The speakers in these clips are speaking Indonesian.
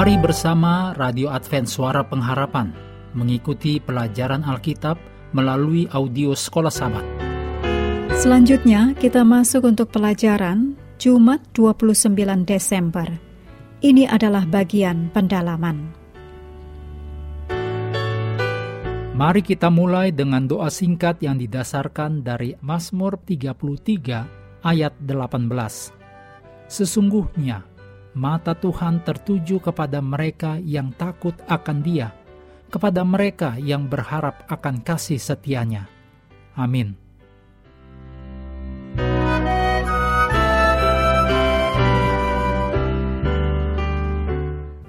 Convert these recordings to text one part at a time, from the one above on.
Mari bersama Radio Advent Suara Pengharapan mengikuti pelajaran Alkitab melalui audio Sekolah Sabat. Selanjutnya kita masuk untuk pelajaran Jumat 29 Desember. Ini adalah bagian pendalaman. Mari kita mulai dengan doa singkat yang didasarkan dari Mazmur 33 ayat 18. Sesungguhnya mata Tuhan tertuju kepada mereka yang takut akan Dia, kepada mereka yang berharap akan kasih setianya. Amin.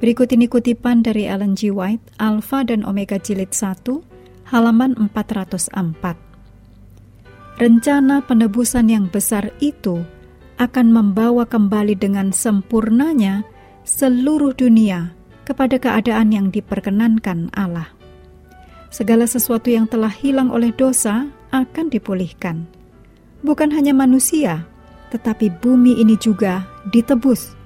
Berikut ini kutipan dari Ellen G. White, Alpha dan Omega Jilid 1, halaman 404. Rencana penebusan yang besar itu akan membawa kembali dengan sempurnanya seluruh dunia kepada keadaan yang diperkenankan Allah. Segala sesuatu yang telah hilang oleh dosa akan dipulihkan. Bukan hanya manusia, tetapi bumi ini juga ditebus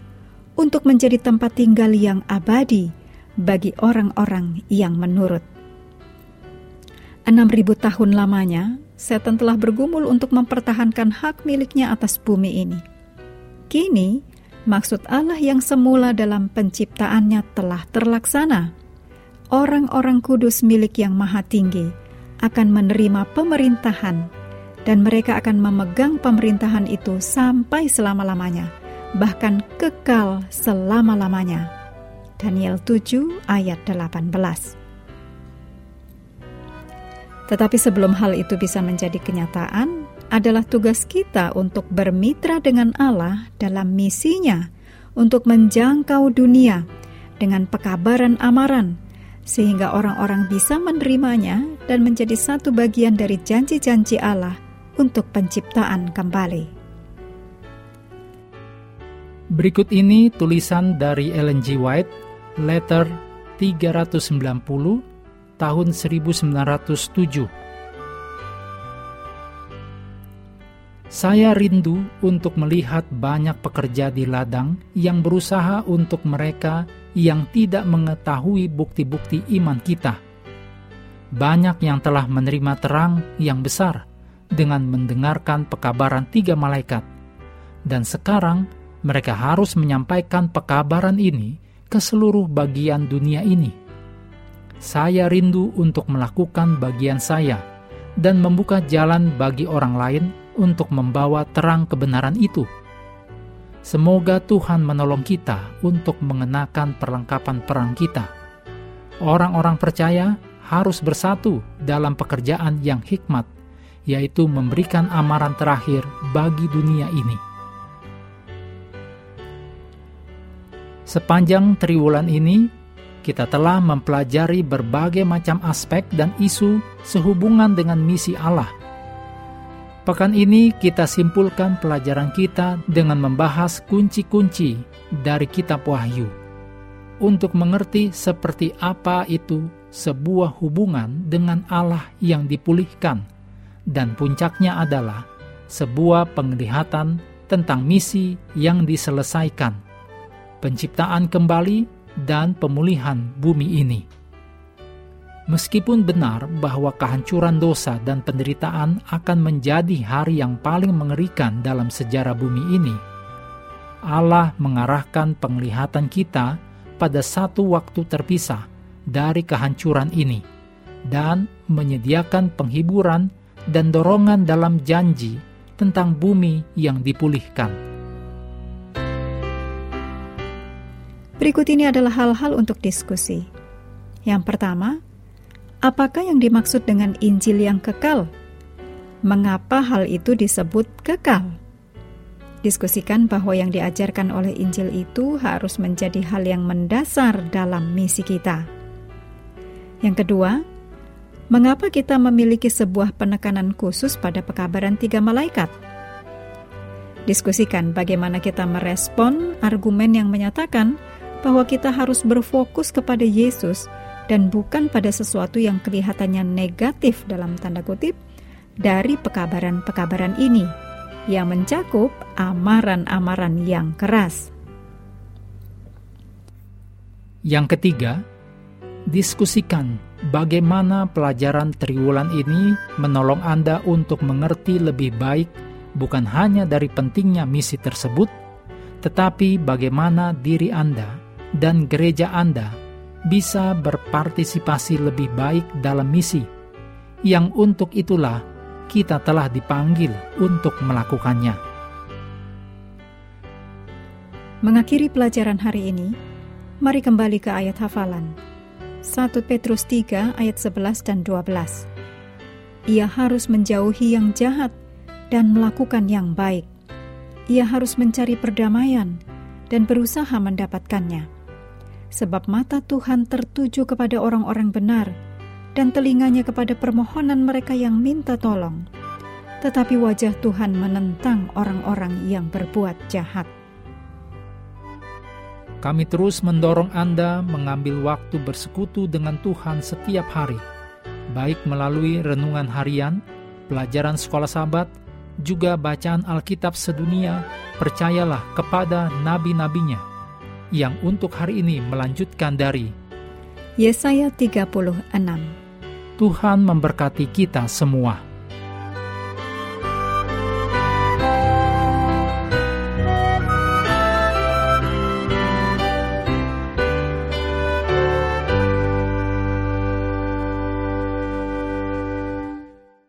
untuk menjadi tempat tinggal yang abadi bagi orang-orang yang menurut. Enam ribu tahun lamanya, setan telah bergumul untuk mempertahankan hak miliknya atas bumi ini. Kini, maksud Allah yang semula dalam penciptaannya telah terlaksana. Orang-orang kudus milik yang maha tinggi akan menerima pemerintahan dan mereka akan memegang pemerintahan itu sampai selama-lamanya, bahkan kekal selama-lamanya. Daniel 7 ayat 18 tetapi sebelum hal itu bisa menjadi kenyataan, adalah tugas kita untuk bermitra dengan Allah dalam misinya untuk menjangkau dunia dengan pekabaran amaran, sehingga orang-orang bisa menerimanya dan menjadi satu bagian dari janji-janji Allah untuk penciptaan kembali. Berikut ini tulisan dari Ellen G. White, letter 390 tahun 1907. Saya rindu untuk melihat banyak pekerja di ladang yang berusaha untuk mereka yang tidak mengetahui bukti-bukti iman kita. Banyak yang telah menerima terang yang besar dengan mendengarkan pekabaran tiga malaikat, dan sekarang mereka harus menyampaikan pekabaran ini ke seluruh bagian dunia ini saya rindu untuk melakukan bagian saya dan membuka jalan bagi orang lain untuk membawa terang kebenaran itu. Semoga Tuhan menolong kita untuk mengenakan perlengkapan perang kita. Orang-orang percaya harus bersatu dalam pekerjaan yang hikmat, yaitu memberikan amaran terakhir bagi dunia ini. Sepanjang triwulan ini, kita telah mempelajari berbagai macam aspek dan isu sehubungan dengan misi Allah. Pekan ini kita simpulkan pelajaran kita dengan membahas kunci-kunci dari kitab Wahyu. Untuk mengerti seperti apa itu sebuah hubungan dengan Allah yang dipulihkan dan puncaknya adalah sebuah penglihatan tentang misi yang diselesaikan. Penciptaan kembali dan pemulihan bumi ini. Meskipun benar bahwa kehancuran dosa dan penderitaan akan menjadi hari yang paling mengerikan dalam sejarah bumi ini, Allah mengarahkan penglihatan kita pada satu waktu terpisah dari kehancuran ini dan menyediakan penghiburan dan dorongan dalam janji tentang bumi yang dipulihkan. Berikut ini adalah hal-hal untuk diskusi. Yang pertama, apakah yang dimaksud dengan Injil yang kekal? Mengapa hal itu disebut kekal? Diskusikan bahwa yang diajarkan oleh Injil itu harus menjadi hal yang mendasar dalam misi kita. Yang kedua, mengapa kita memiliki sebuah penekanan khusus pada pekabaran tiga malaikat? Diskusikan bagaimana kita merespon argumen yang menyatakan bahwa kita harus berfokus kepada Yesus dan bukan pada sesuatu yang kelihatannya negatif dalam tanda kutip dari pekabaran-pekabaran ini yang mencakup amaran-amaran yang keras. Yang ketiga, diskusikan bagaimana pelajaran triwulan ini menolong Anda untuk mengerti lebih baik bukan hanya dari pentingnya misi tersebut, tetapi bagaimana diri Anda dan gereja Anda bisa berpartisipasi lebih baik dalam misi, yang untuk itulah kita telah dipanggil untuk melakukannya. Mengakhiri pelajaran hari ini, mari kembali ke ayat hafalan 1 Petrus 3 ayat 11 dan 12. Ia harus menjauhi yang jahat dan melakukan yang baik. Ia harus mencari perdamaian dan berusaha mendapatkannya. Sebab mata Tuhan tertuju kepada orang-orang benar dan telinganya kepada permohonan mereka yang minta tolong. Tetapi wajah Tuhan menentang orang-orang yang berbuat jahat. Kami terus mendorong Anda mengambil waktu bersekutu dengan Tuhan setiap hari, baik melalui renungan harian, pelajaran sekolah sahabat, juga bacaan Alkitab sedunia, percayalah kepada nabi-nabinya, yang untuk hari ini melanjutkan dari Yesaya 36. Tuhan memberkati kita semua.